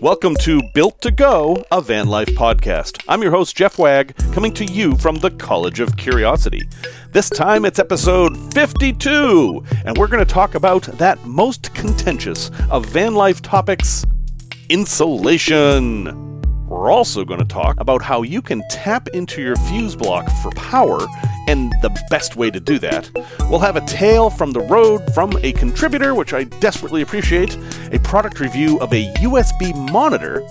Welcome to Built to Go, a van life podcast. I'm your host, Jeff Wagg, coming to you from the College of Curiosity. This time it's episode 52, and we're going to talk about that most contentious of van life topics insulation. We're also going to talk about how you can tap into your fuse block for power and the best way to do that. We'll have a tale from the road from a contributor, which I desperately appreciate, a product review of a USB monitor,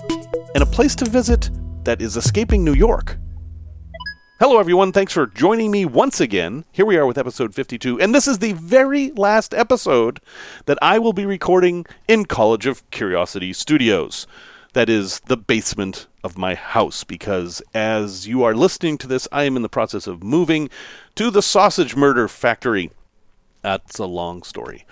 and a place to visit that is escaping New York. Hello, everyone. Thanks for joining me once again. Here we are with episode 52, and this is the very last episode that I will be recording in College of Curiosity Studios that is the basement of my house because as you are listening to this, I am in the process of moving to the sausage murder factory. That's a long story.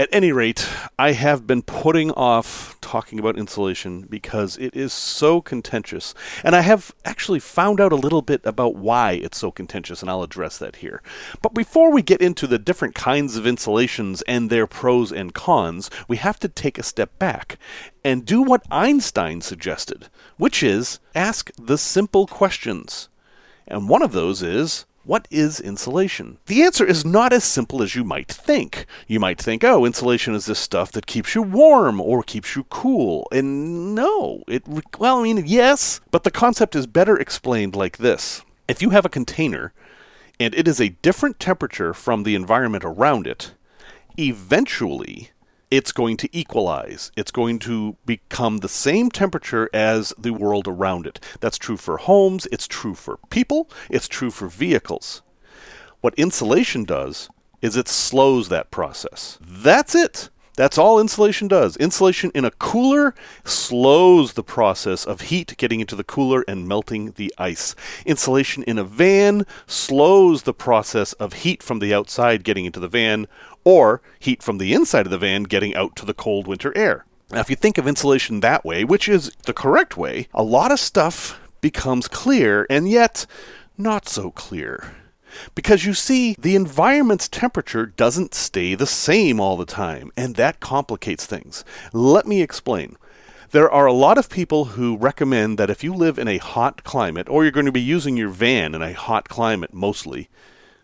At any rate, I have been putting off talking about insulation because it is so contentious. And I have actually found out a little bit about why it's so contentious, and I'll address that here. But before we get into the different kinds of insulations and their pros and cons, we have to take a step back and do what Einstein suggested, which is ask the simple questions. And one of those is what is insulation? The answer is not as simple as you might think. You might think, oh, insulation is this stuff that keeps you warm or keeps you cool. And no, it, well, I mean, yes, but the concept is better explained like this. If you have a container and it is a different temperature from the environment around it, eventually it's going to equalize. It's going to become the same temperature as the world around it. That's true for homes, it's true for people, it's true for vehicles. What insulation does is it slows that process. That's it. That's all insulation does. Insulation in a cooler slows the process of heat getting into the cooler and melting the ice. Insulation in a van slows the process of heat from the outside getting into the van or heat from the inside of the van getting out to the cold winter air. Now, if you think of insulation that way, which is the correct way, a lot of stuff becomes clear and yet not so clear. Because you see, the environment's temperature doesn't stay the same all the time, and that complicates things. Let me explain. There are a lot of people who recommend that if you live in a hot climate, or you're going to be using your van in a hot climate mostly,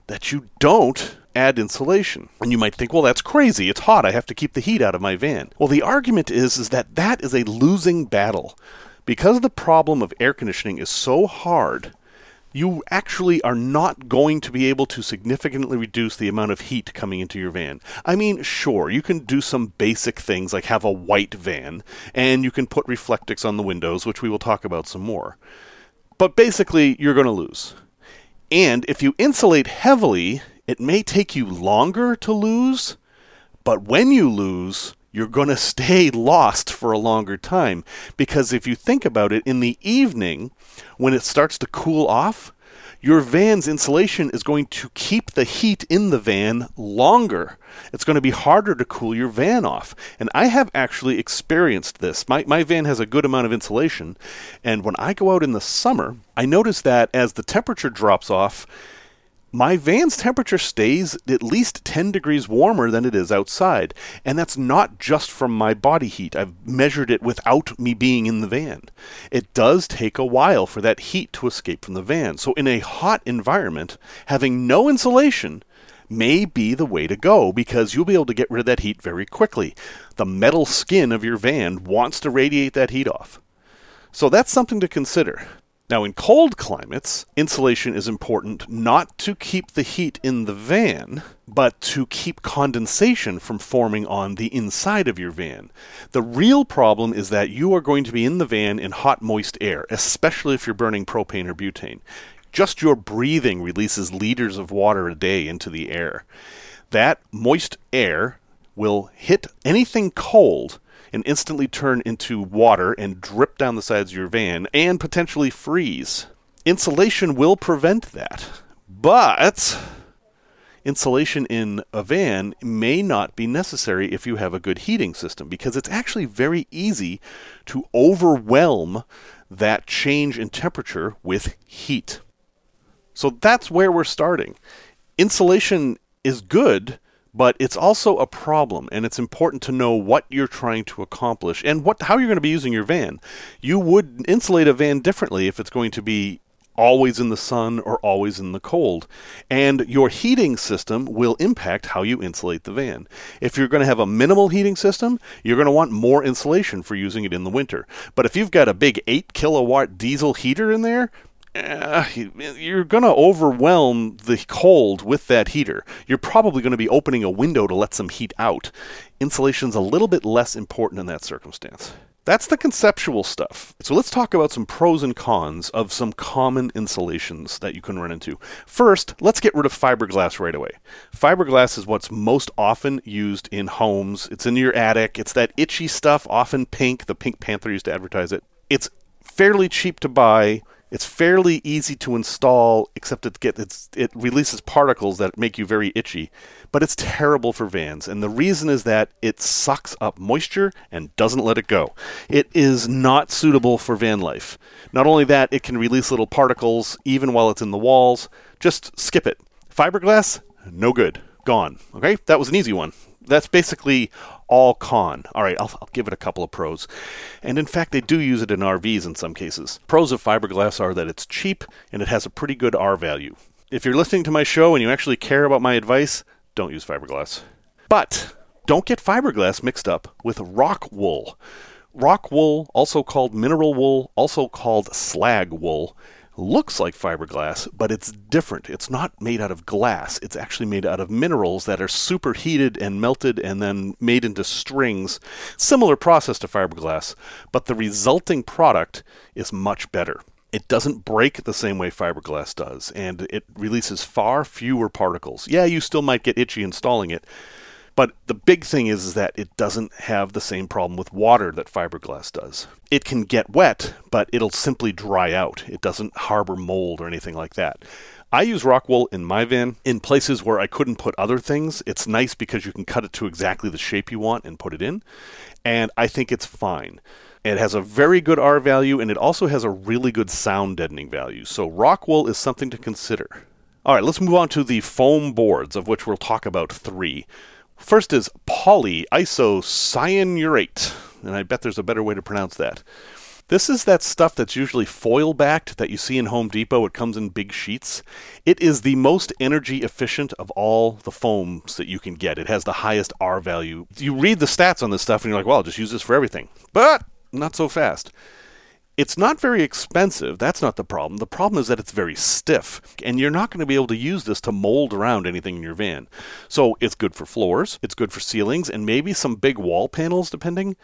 that you don't add insulation. And you might think, well, that's crazy. It's hot. I have to keep the heat out of my van. Well, the argument is, is that that is a losing battle. Because the problem of air conditioning is so hard, you actually are not going to be able to significantly reduce the amount of heat coming into your van. I mean, sure, you can do some basic things like have a white van, and you can put Reflectix on the windows, which we will talk about some more. But basically, you're going to lose. And if you insulate heavily, it may take you longer to lose, but when you lose, you're going to stay lost for a longer time. Because if you think about it, in the evening, when it starts to cool off, your van's insulation is going to keep the heat in the van longer. It's going to be harder to cool your van off. And I have actually experienced this. My, my van has a good amount of insulation. And when I go out in the summer, I notice that as the temperature drops off, my van's temperature stays at least 10 degrees warmer than it is outside. And that's not just from my body heat. I've measured it without me being in the van. It does take a while for that heat to escape from the van. So, in a hot environment, having no insulation may be the way to go because you'll be able to get rid of that heat very quickly. The metal skin of your van wants to radiate that heat off. So, that's something to consider. Now, in cold climates, insulation is important not to keep the heat in the van, but to keep condensation from forming on the inside of your van. The real problem is that you are going to be in the van in hot, moist air, especially if you're burning propane or butane. Just your breathing releases liters of water a day into the air. That moist air will hit anything cold and instantly turn into water and drip down the sides of your van and potentially freeze. Insulation will prevent that. But insulation in a van may not be necessary if you have a good heating system because it's actually very easy to overwhelm that change in temperature with heat. So that's where we're starting. Insulation is good but it's also a problem and it's important to know what you're trying to accomplish and what how you're going to be using your van. You would insulate a van differently if it's going to be always in the sun or always in the cold. And your heating system will impact how you insulate the van. If you're going to have a minimal heating system, you're going to want more insulation for using it in the winter. But if you've got a big 8 kilowatt diesel heater in there, uh, you're going to overwhelm the cold with that heater. You're probably going to be opening a window to let some heat out. Insulation's a little bit less important in that circumstance. That's the conceptual stuff. So let's talk about some pros and cons of some common insulations that you can run into. First, let's get rid of fiberglass right away. Fiberglass is what's most often used in homes. It's in your attic. It's that itchy stuff, often pink. The Pink Panther used to advertise it. It's fairly cheap to buy. It's fairly easy to install, except it gets it releases particles that make you very itchy. But it's terrible for vans, and the reason is that it sucks up moisture and doesn't let it go. It is not suitable for van life. Not only that, it can release little particles even while it's in the walls. Just skip it. Fiberglass, no good. Gone. Okay, that was an easy one. That's basically all con. All right, I'll, I'll, give it a couple of pros. And in fact, they do use it in RVs in some cases. Pros of fiberglass are that it's cheap and it has a pretty good R value. If you're listening to my show and you actually care about my advice, don't use fiberglass. But don't get fiberglass mixed up with rock wool. Rock wool, also called mineral wool, also called slag wool, looks like fiberglass, but it's different. It's not made out of glass. It's actually made out of minerals that are superheated and melted and then made into strings. Similar process to fiberglass, but the resulting product is much better. It doesn't break the same way fiberglass does, and it releases far fewer particles. Yeah, you still might get itchy installing it, but the big thing is, is that it doesn't have the same problem with water that fiberglass does. It can get wet, but it'll simply dry out. It doesn't harbor mold or anything like that. I use rock wool in my van in places where I couldn't put other things. It's nice because you can cut it to exactly the shape you want and put it in. And I think it's fine. It has a very good R value and it also has a really good sound deadening value. So rock wool is something to consider. All right, let's move on to the foam boards, of which we'll talk about three. First is polyisocyanurate, and I bet there's a better way to pronounce that. This is that stuff that's usually foil backed that you see in Home Depot. It comes in big sheets. It is the most energy efficient of all the foams that you can get. It has the highest R value. You read the stats on this stuff and you're like, well, I'll just use this for everything. But not so fast. It's not very expensive. That's not the problem. The problem is that it's very stiff, and you're not going to be able to use this to mold around anything in your van. So it's good for floors, it's good for ceilings, and maybe some big wall panels, depending.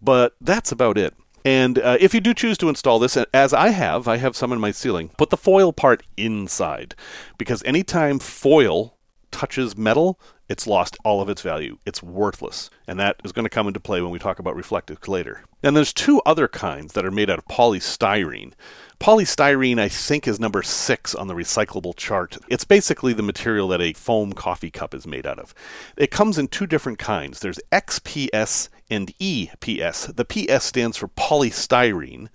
But that's about it. And uh, if you do choose to install this, as I have, I have some in my ceiling, put the foil part inside. Because anytime foil touches metal, it's lost all of its value. It's worthless. And that is going to come into play when we talk about Reflectix later. And there's two other kinds that are made out of polystyrene. Polystyrene, I think, is number six on the recyclable chart. It's basically the material that a foam coffee cup is made out of. It comes in two different kinds there's XPS and EPS. The PS stands for polystyrene,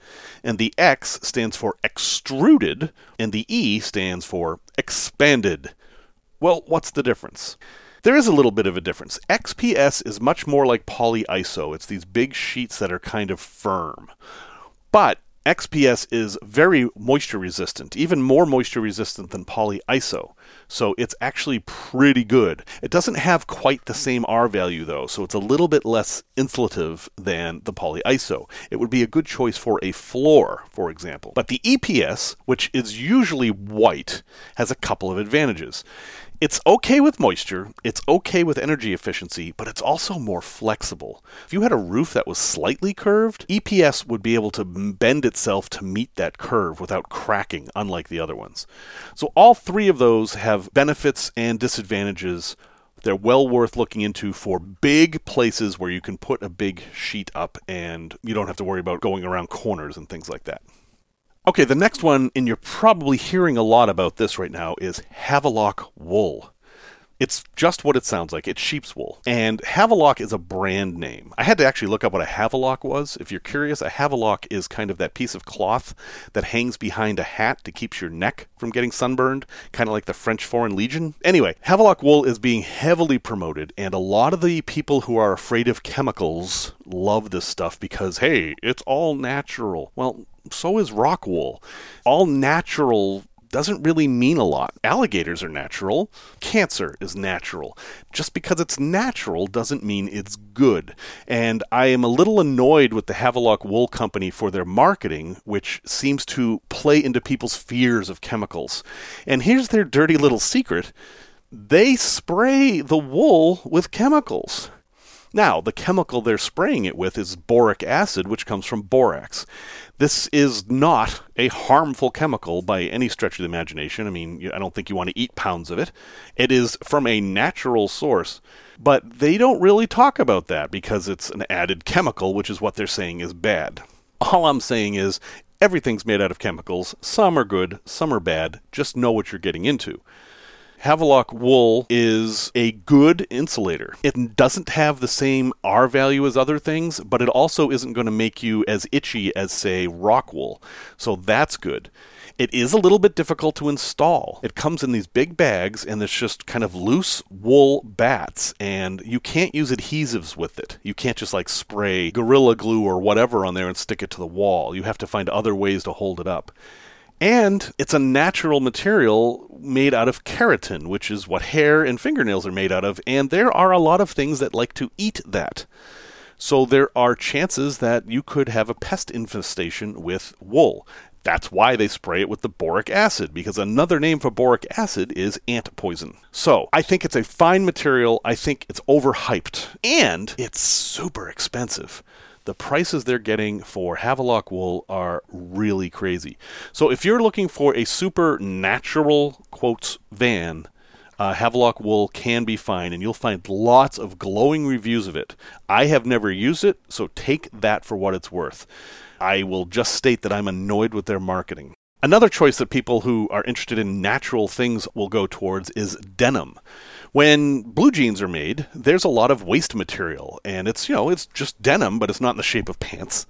and the X stands for extruded, and the E stands for expanded. Well, what's the difference? There is a little bit of a difference. XPS is much more like polyiso. It's these big sheets that are kind of firm. But XPS is very moisture resistant, even more moisture resistant than polyiso. So it's actually pretty good. It doesn't have quite the same R value though, so it's a little bit less insulative than the polyiso. It would be a good choice for a floor, for example. But the EPS, which is usually white, has a couple of advantages it's okay with moisture, it's okay with energy efficiency, but it's also more flexible. If you had a roof that was slightly curved, EPS would be able to bend itself to meet that curve without cracking, unlike the other ones. So, all three of those have benefits and disadvantages. They're well worth looking into for big places where you can put a big sheet up and you don't have to worry about going around corners and things like that. Okay, the next one, and you're probably hearing a lot about this right now, is Havelock wool. It's just what it sounds like. It's sheep's wool. And Havelock is a brand name. I had to actually look up what a Havelock was. If you're curious, a Havelock is kind of that piece of cloth that hangs behind a hat to keep your neck from getting sunburned, kind of like the French Foreign Legion. Anyway, Havelock wool is being heavily promoted, and a lot of the people who are afraid of chemicals love this stuff because, hey, it's all natural. Well, so is rock wool. All natural doesn't really mean a lot. Alligators are natural. Cancer is natural. Just because it's natural doesn't mean it's good. And I am a little annoyed with the Havelock Wool Company for their marketing, which seems to play into people's fears of chemicals. And here's their dirty little secret they spray the wool with chemicals. Now, the chemical they're spraying it with is boric acid, which comes from borax. This is not a harmful chemical by any stretch of the imagination. I mean, I don't think you want to eat pounds of it. It is from a natural source, but they don't really talk about that because it's an added chemical, which is what they're saying is bad. All I'm saying is everything's made out of chemicals. Some are good, some are bad. Just know what you're getting into. Havelock wool is a good insulator. It doesn't have the same R value as other things, but it also isn't going to make you as itchy as, say, rock wool. So that's good. It is a little bit difficult to install. It comes in these big bags and it's just kind of loose wool bats, and you can't use adhesives with it. You can't just like spray Gorilla Glue or whatever on there and stick it to the wall. You have to find other ways to hold it up. And it's a natural material made out of keratin, which is what hair and fingernails are made out of. And there are a lot of things that like to eat that. So there are chances that you could have a pest infestation with wool. That's why they spray it with the boric acid, because another name for boric acid is ant poison. So I think it's a fine material. I think it's overhyped. And it's super expensive the prices they're getting for Havelock wool are really crazy. So if you're looking for a super natural quotes van, uh, Havelock wool can be fine, and you'll find lots of glowing reviews of it. I have never used it, so take that for what it's worth. I will just state that I'm annoyed with their marketing. Another choice that people who are interested in natural things will go towards is denim. When blue jeans are made, there's a lot of waste material, and it's, you know, it's just denim, but it's not in the shape of pants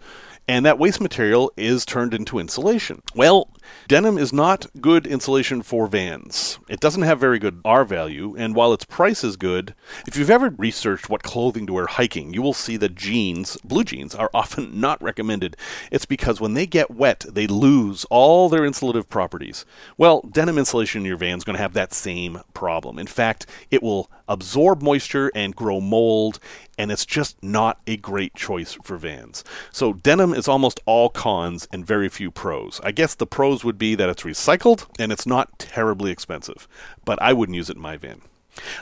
and that waste material is turned into insulation. Well, denim is not good insulation for vans. It doesn't have very good R value, and while its price is good, if you've ever researched what clothing to wear hiking, you will see that jeans, blue jeans, are often not recommended. It's because when they get wet, they lose all their insulative properties. Well, denim insulation in your van is going to have that same problem. In fact, it will absorb moisture and grow mold, and it's just not a great choice for vans. So denim is almost all cons and very few pros. I guess the would be that it's recycled and it's not terribly expensive, but I wouldn't use it in my van.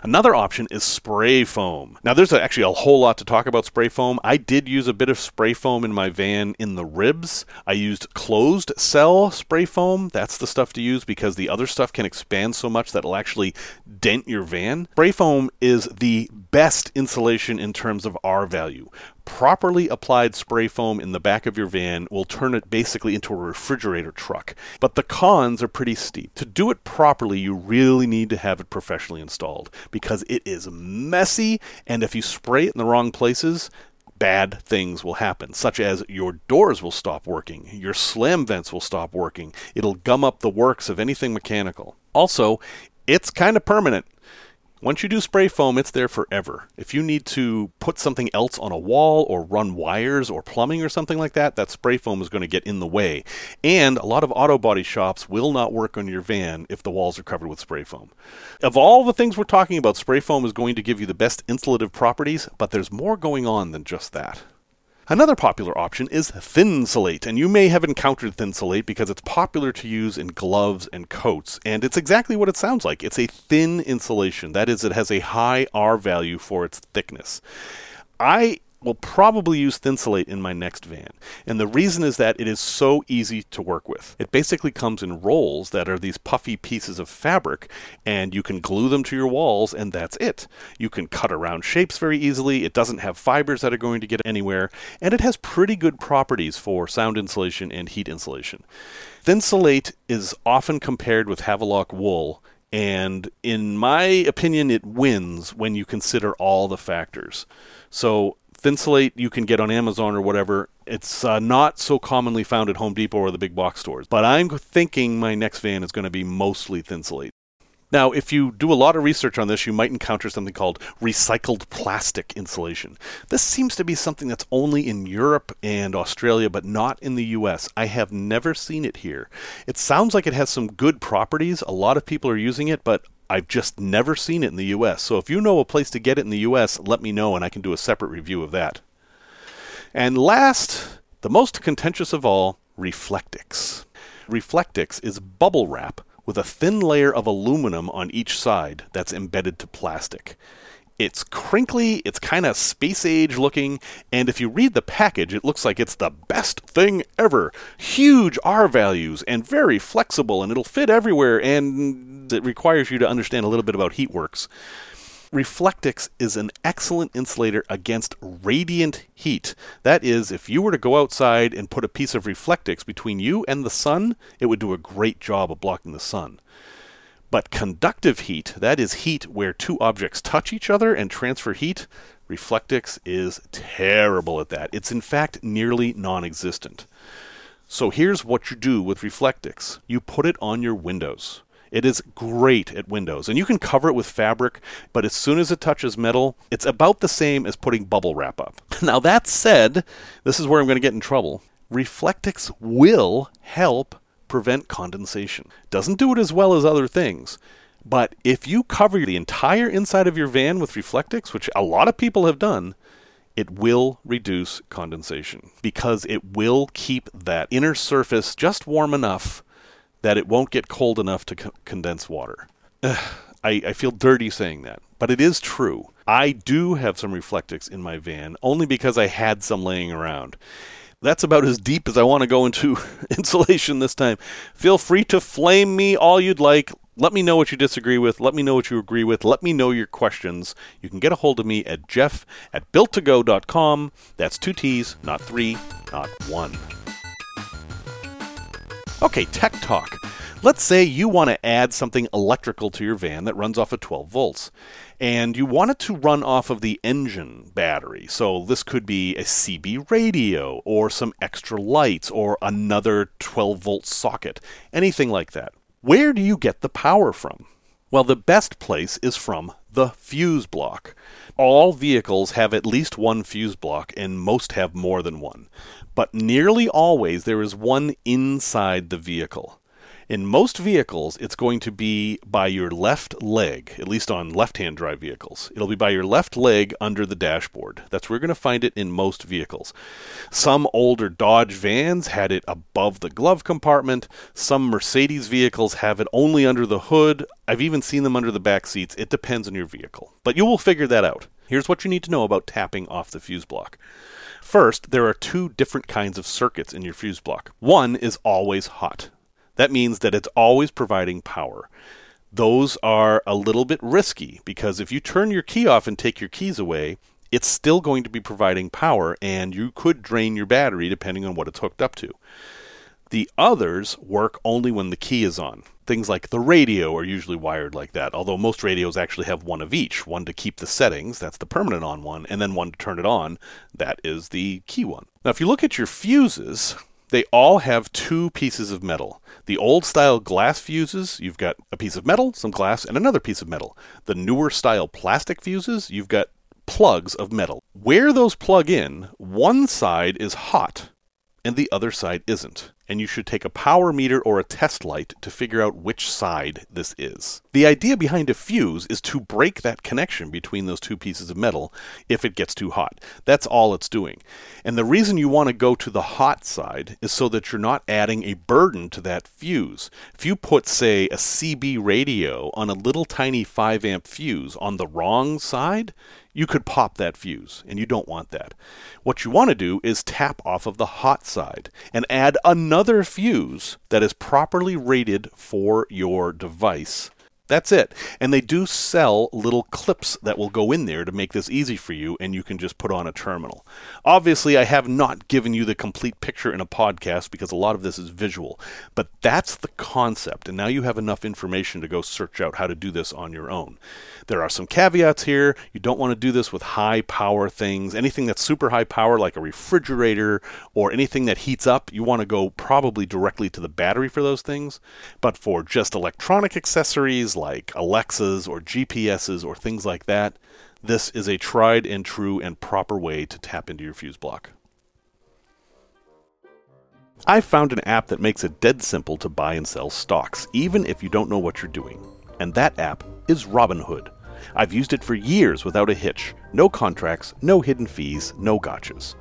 Another option is spray foam. Now, there's actually a whole lot to talk about spray foam. I did use a bit of spray foam in my van in the ribs. I used closed cell spray foam. That's the stuff to use because the other stuff can expand so much that it'll actually dent your van. Spray foam is the best insulation in terms of R value properly applied spray foam in the back of your van will turn it basically into a refrigerator truck. But the cons are pretty steep. To do it properly, you really need to have it professionally installed because it is messy, and if you spray it in the wrong places, bad things will happen, such as your doors will stop working, your slam vents will stop working, it'll gum up the works of anything mechanical. Also, it's kind of permanent. Once you do spray foam, it's there forever. If you need to put something else on a wall or run wires or plumbing or something like that, that spray foam is going to get in the way. And a lot of auto body shops will not work on your van if the walls are covered with spray foam. Of all the things we're talking about, spray foam is going to give you the best insulative properties, but there's more going on than just that. Another popular option is Thinsulate, and you may have encountered Thinsulate because it's popular to use in gloves and coats, and it's exactly what it sounds like. It's a thin insulation. That is, it has a high R value for its thickness. I will probably use Thinsulate in my next van. And the reason is that it is so easy to work with. It basically comes in rolls that are these puffy pieces of fabric, and you can glue them to your walls, and that's it. You can cut around shapes very easily. It doesn't have fibers that are going to get anywhere, and it has pretty good properties for sound insulation and heat insulation. Thinsulate is often compared with Havelock wool And in my opinion, it wins when you consider all the factors. So, Thinsulate you can get on Amazon or whatever. It's uh, not so commonly found at Home Depot or the big box stores. But I'm thinking my next van is going to be mostly Thinsulate. Now, if you do a lot of research on this, you might encounter something called recycled plastic insulation. This seems to be something that's only in Europe and Australia, but not in the US. I have never seen it here. It sounds like it has some good properties. A lot of people are using it, but I've just never seen it in the US. So if you know a place to get it in the US, let me know and I can do a separate review of that. And last, the most contentious of all, Reflectix. Reflectix is bubble wrap with a thin layer of aluminum on each side that's embedded to plastic. It's crinkly, it's kind of space age looking, and if you read the package, it looks like it's the best thing ever. Huge R values and very flexible, and it'll fit everywhere, and it requires you to understand a little bit about heatworks. Reflectix is an excellent insulator against radiant heat. That is, if you were to go outside and put a piece of Reflectix between you and the sun, it would do a great job of blocking the sun. But conductive heat, that is heat where two objects touch each other and transfer heat, Reflectix is terrible at that. It's in fact nearly non existent. So here's what you do with Reflectix you put it on your windows. It is great at windows, and you can cover it with fabric, but as soon as it touches metal, it's about the same as putting bubble wrap up. Now, that said, this is where I'm going to get in trouble. Reflectix will help prevent condensation. Doesn't do it as well as other things. But if you cover the entire inside of your van with Reflectix, which a lot of people have done, it will reduce condensation because it will keep that inner surface just warm enough that it won't get cold enough to co- condense water. I, I feel dirty saying that, but it is true. I do have some Reflectix in my van only because I had some laying around. That's about as deep as I want to go into insulation this time. Feel free to flame me all you'd like. Let me know what you disagree with. Let me know what you agree with. Let me know your questions. You can get a hold of me at jeff at builttogo.com. That's two T's, not three, not one. Okay, tech talk. Let's say you want to add something electrical to your van that runs off of 12 volts, and you want it to run off of the engine battery. So this could be a CB radio, or some extra lights, or another 12 volt socket, anything like that. Where do you get the power from? Well, the best place is from the fuse block. All vehicles have at least one fuse block, and most have more than one but nearly always there is one inside the vehicle. In most vehicles, it's going to be by your left leg, at least on left hand drive vehicles. It'll be by your left leg under the dashboard. That's where you're going to find it in most vehicles. Some older Dodge vans had it above the glove compartment. Some Mercedes vehicles have it only under the hood. I've even seen them under the back seats. It depends on your vehicle. But you will figure that out. Here's what you need to know about tapping off the fuse block. First, there are two different kinds of circuits in your fuse block. One is always hot. That means that it's always providing power. Those are a little bit risky because if you turn your key off and take your keys away, it's still going to be providing power and you could drain your battery depending on what it's hooked up to. The others work only when the key is on. Things like the radio are usually wired like that, although most radios actually have one of each one to keep the settings, that's the permanent on one, and then one to turn it on, that is the key one. Now, if you look at your fuses, they all have two pieces of metal. The old style glass fuses, you've got a piece of metal, some glass, and another piece of metal. The newer style plastic fuses, you've got plugs of metal. Where those plug in, one side is hot and the other side isn't and you should take a power meter or a test light to figure out which side this is. The idea behind a fuse is to break that connection between those two pieces of metal if it gets too hot. That's all it's doing. And the reason you want to go to the hot side is so that you're not adding a burden to that fuse. If you put, say, a CB radio on a little tiny 5 amp fuse on the wrong side, you could pop that fuse, and you don't want that. What you want to do is tap off of the hot side and add another fuse that is properly rated for your device That's it. And they do sell little clips that will go in there to make this easy for you, and you can just put on a terminal. Obviously, I have not given you the complete picture in a podcast because a lot of this is visual, but that's the concept. And now you have enough information to go search out how to do this on your own. There are some caveats here. You don't want to do this with high power things. Anything that's super high power, like a refrigerator or anything that heats up, you want to go probably directly to the battery for those things. But for just electronic accessories like Alexas or GPSs or things like that, this is a tried and true and proper way to tap into your fuse block. I've found an app that makes it dead simple to buy and sell stocks, even if you don't know what you're doing. And that app is Robinhood. I've used it for years without a hitch. No contracts, no hidden fees, no gotchas.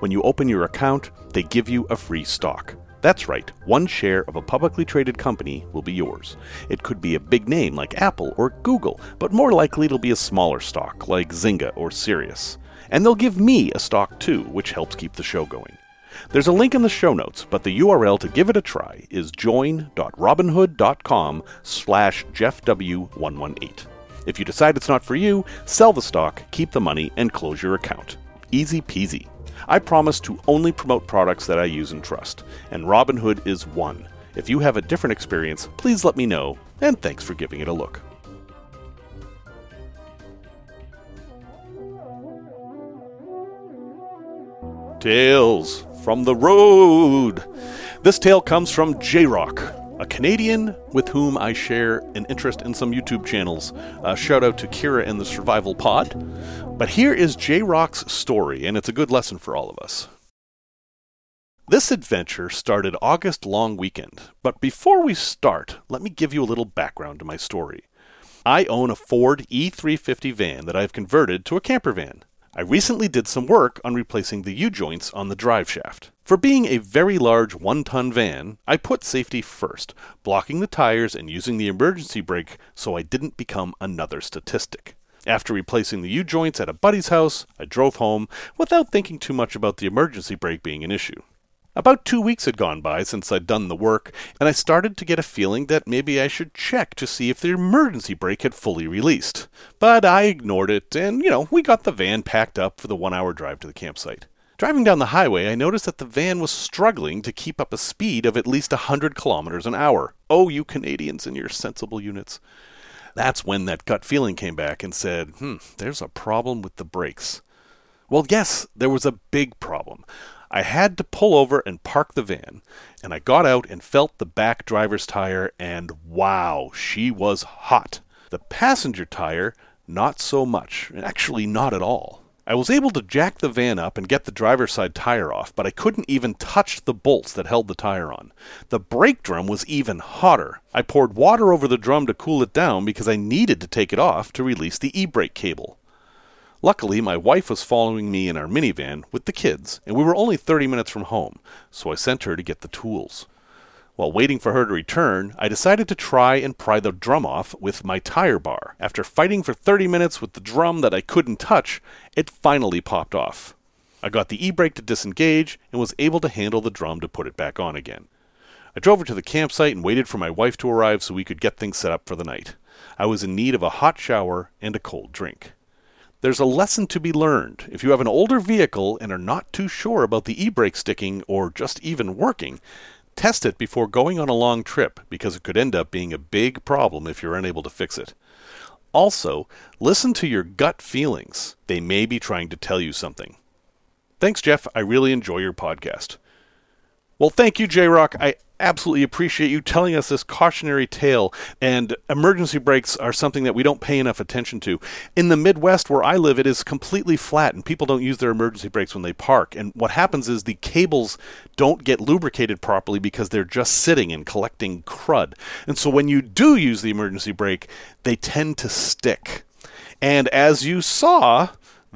When you open your account, they give you a free stock. That's right, one share of a publicly traded company will be yours. It could be a big name like Apple or Google, but more likely it'll be a smaller stock like Zynga or Sirius. And they'll give me a stock too, which helps keep the show going. There's a link in the show notes, but the URL to give it a try is join.robinhood.com slash jeffw118. If you decide it's not for you, sell the stock, keep the money, and close your account. Easy peasy. I promise to only promote products that I use and trust, and Robinhood is one. If you have a different experience, please let me know, and thanks for giving it a look. Tales from the Road. This tale comes from J Rock, a Canadian with whom I share an interest in some YouTube channels. Uh, shout out to Kira and the Survival Pod. But here is J Rock's story, and it's a good lesson for all of us. This adventure started August long weekend, but before we start, let me give you a little background to my story. I own a Ford E350 van that I've converted to a camper van. I recently did some work on replacing the U joints on the drive shaft. For being a very large one ton van, I put safety first, blocking the tires and using the emergency brake so I didn't become another statistic. After replacing the U joints at a buddy's house, I drove home without thinking too much about the emergency brake being an issue. About two weeks had gone by since I'd done the work, and I started to get a feeling that maybe I should check to see if the emergency brake had fully released. But I ignored it, and, you know, we got the van packed up for the one hour drive to the campsite. Driving down the highway, I noticed that the van was struggling to keep up a speed of at least a 100 kilometers an hour. Oh, you Canadians and your sensible units. That's when that gut feeling came back and said, hmm, there's a problem with the brakes. Well, yes, there was a big problem. I had to pull over and park the van, and I got out and felt the back driver's tire, and wow, she was hot. The passenger tire, not so much, actually, not at all. I was able to jack the van up and get the driver's side tire off, but I couldn't even touch the bolts that held the tire on. The brake drum was even hotter. I poured water over the drum to cool it down because I needed to take it off to release the e brake cable. Luckily, my wife was following me in our minivan with the kids, and we were only 30 minutes from home, so I sent her to get the tools. While waiting for her to return, I decided to try and pry the drum off with my tire bar. After fighting for 30 minutes with the drum that I couldn't touch, it finally popped off. I got the e brake to disengage and was able to handle the drum to put it back on again. I drove her to the campsite and waited for my wife to arrive so we could get things set up for the night. I was in need of a hot shower and a cold drink. There's a lesson to be learned. If you have an older vehicle and are not too sure about the e brake sticking or just even working, Test it before going on a long trip because it could end up being a big problem if you're unable to fix it. Also, listen to your gut feelings. They may be trying to tell you something. Thanks, Jeff. I really enjoy your podcast. Well, thank you, J Rock. I absolutely appreciate you telling us this cautionary tale. And emergency brakes are something that we don't pay enough attention to. In the Midwest, where I live, it is completely flat, and people don't use their emergency brakes when they park. And what happens is the cables don't get lubricated properly because they're just sitting and collecting crud. And so when you do use the emergency brake, they tend to stick. And as you saw,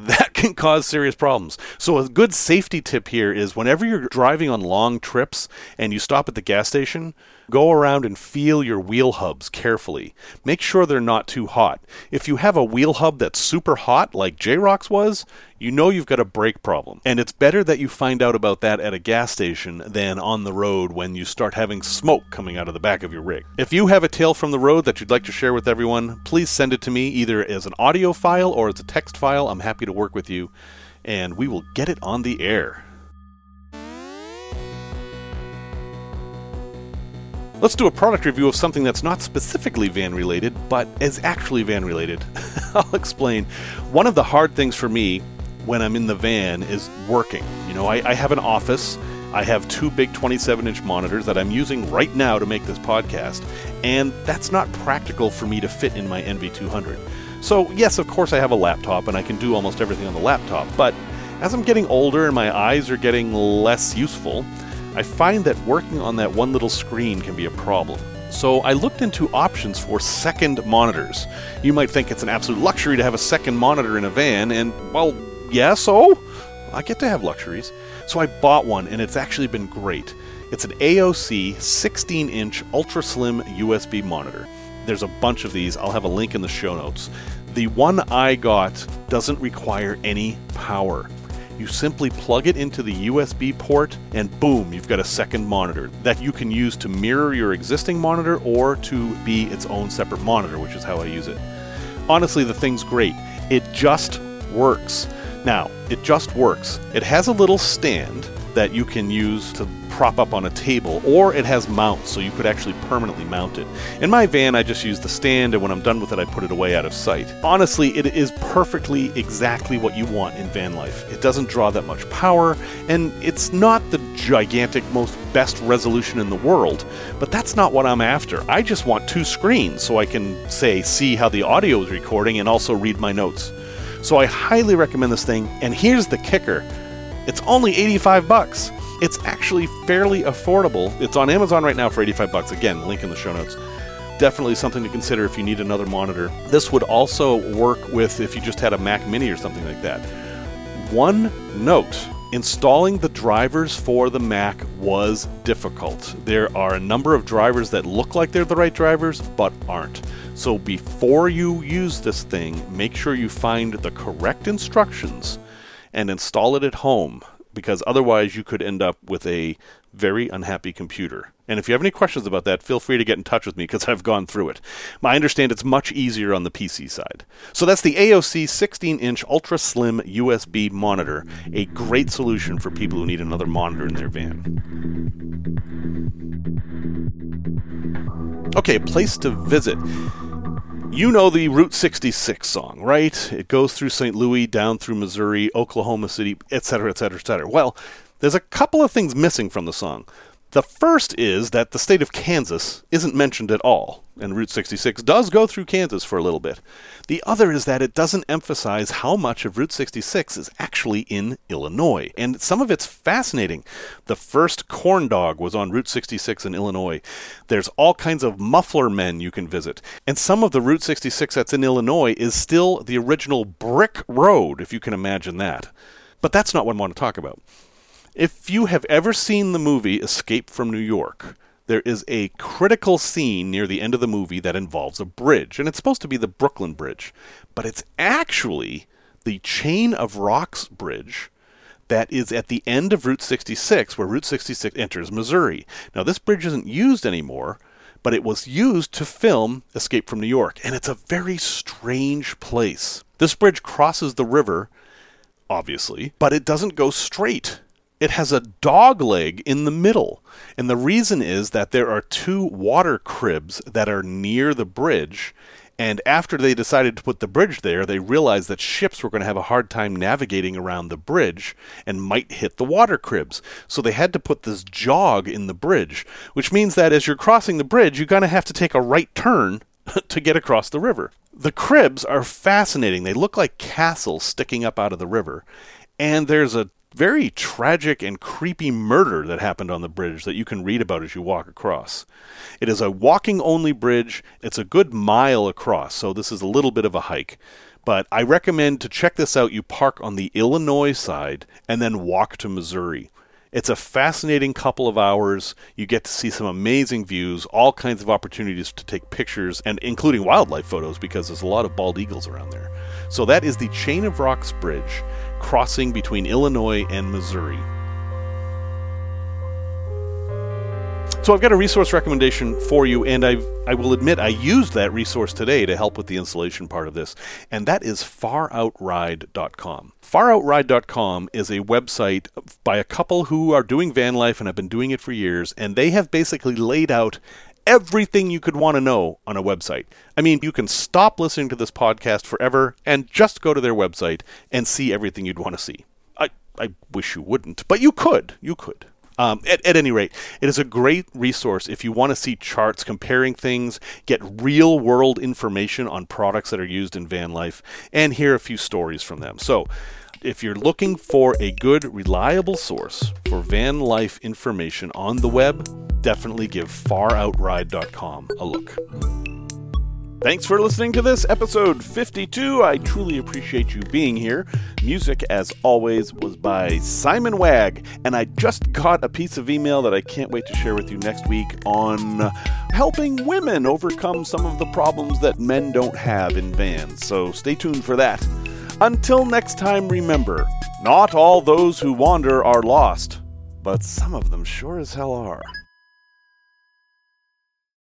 that can cause serious problems. So, a good safety tip here is whenever you're driving on long trips and you stop at the gas station, Go around and feel your wheel hubs carefully. Make sure they're not too hot. If you have a wheel hub that's super hot, like J-Rock's was, you know you've got a brake problem. And it's better that you find out about that at a gas station than on the road when you start having smoke coming out of the back of your rig. If you have a tale from the road that you'd like to share with everyone, please send it to me either as an audio file or as a text file. I'm happy to work with you, and we will get it on the air. Let's do a product review of something that's not specifically van related, but is actually van related. I'll explain. One of the hard things for me when I'm in the van is working. You know, I, I have an office. I have two big 27 inch monitors that I'm using right now to make this podcast, and that's not practical for me to fit in my NV200. So, yes, of course, I have a laptop and I can do almost everything on the laptop, but as I'm getting older and my eyes are getting less useful, I find that working on that one little screen can be a problem. So I looked into options for second monitors. You might think it's an absolute luxury to have a second monitor in a van, and well, yeah, so I get to have luxuries. So I bought one, and it's actually been great. It's an AOC 16 inch ultra slim USB monitor. There's a bunch of these, I'll have a link in the show notes. The one I got doesn't require any power. You simply plug it into the USB port, and boom, you've got a second monitor that you can use to mirror your existing monitor or to be its own separate monitor, which is how I use it. Honestly, the thing's great. It just works. Now, it just works. It has a little stand that you can use to prop up on a table, or it has mounts, so you could actually permanently mount it. In my van, I just use the stand, and when I'm done with it, I put it away out of sight. Honestly, it is perfectly exactly what you want in van life. It doesn't draw that much power, and it's not the gigantic, most best resolution in the world, but that's not what I'm after. I just want two screens so I can, say, see how the audio is recording and also read my notes. So I highly recommend this thing, and here's the kicker. It's only 85 bucks. It's actually fairly affordable. It's on Amazon right now for 85 bucks. Again, link in the show notes. Definitely something to consider if you need another monitor. This would also work with if you just had a Mac Mini or something like that. One note installing the drivers for the Mac was difficult. There are a number of drivers that look like they're the right drivers but aren't. So before you use this thing, make sure you find the correct instructions and install it at home because otherwise you could end up with a very unhappy computer. And if you have any questions about that, feel free to get in touch with me because I've gone through it. I understand it's much easier on the PC side. So that's the AOC 16 inch ultra slim USB monitor, a great solution for people who need another monitor in their van. Okay, a place to visit. You know the Route 66 song, right? It goes through St. Louis, down through Missouri, Oklahoma City, etc., etc., etc. Well, there's a couple of things missing from the song. The first is that the state of Kansas isn't mentioned at all, and Route 66 does go through Kansas for a little bit. The other is that it doesn't emphasize how much of Route 66 is actually in Illinois, and some of it's fascinating. The first corn dog was on Route 66 in Illinois. There's all kinds of muffler men you can visit, and some of the Route 66 that's in Illinois is still the original brick road, if you can imagine that. But that's not what I want to talk about. If you have ever seen the movie Escape from New York, there is a critical scene near the end of the movie that involves a bridge, and it's supposed to be the Brooklyn Bridge, but it's actually the Chain of Rocks Bridge that is at the end of Route 66, where Route 66 enters Missouri. Now, this bridge isn't used anymore, but it was used to film Escape from New York, and it's a very strange place. This bridge crosses the river, obviously, but it doesn't go straight it has a dog leg in the middle. And the reason is that there are two water cribs that are near the bridge. And after they decided to put the bridge there, they realized that ships were going to have a hard time navigating around the bridge and might hit the water cribs. So they had to put this jog in the bridge, which means that as you're crossing the bridge, you're going to have to take a right turn to get across the river. The cribs are fascinating. They look like castles sticking up out of the river. And there's a very tragic and creepy murder that happened on the bridge that you can read about as you walk across. It is a walking only bridge. It's a good mile across, so this is a little bit of a hike. But I recommend to check this out. You park on the Illinois side and then walk to Missouri. It's a fascinating couple of hours. You get to see some amazing views, all kinds of opportunities to take pictures, and including wildlife photos because there's a lot of bald eagles around there. So that is the Chain of Rocks Bridge crossing between Illinois and Missouri. So I've got a resource recommendation for you, and I I will admit I used that resource today to help with the installation part of this, and that is FarOutRide.com. FarOutRide.com is a website by a couple who are doing van life and have been doing it for years, and they have basically laid out everything you could want to know on a website. I mean, you can stop listening to this podcast forever and just go to their website and see everything you'd want to see. I, I wish you wouldn't, but you could. You could. Um, at, at, any rate, it is a great resource if you want to see charts comparing things, get real world information on products that are used in van life, and hear a few stories from them. So, if you're looking for a good, reliable source for van life information on the web, definitely give faroutride.com a look. Thanks for listening to this episode 52. I truly appreciate you being here. Music, as always, was by Simon Wagg, and I just got a piece of email that I can't wait to share with you next week on helping women overcome some of the problems that men don't have in vans. So stay tuned for that. Until next time, remember not all those who wander are lost, but some of them sure as hell are.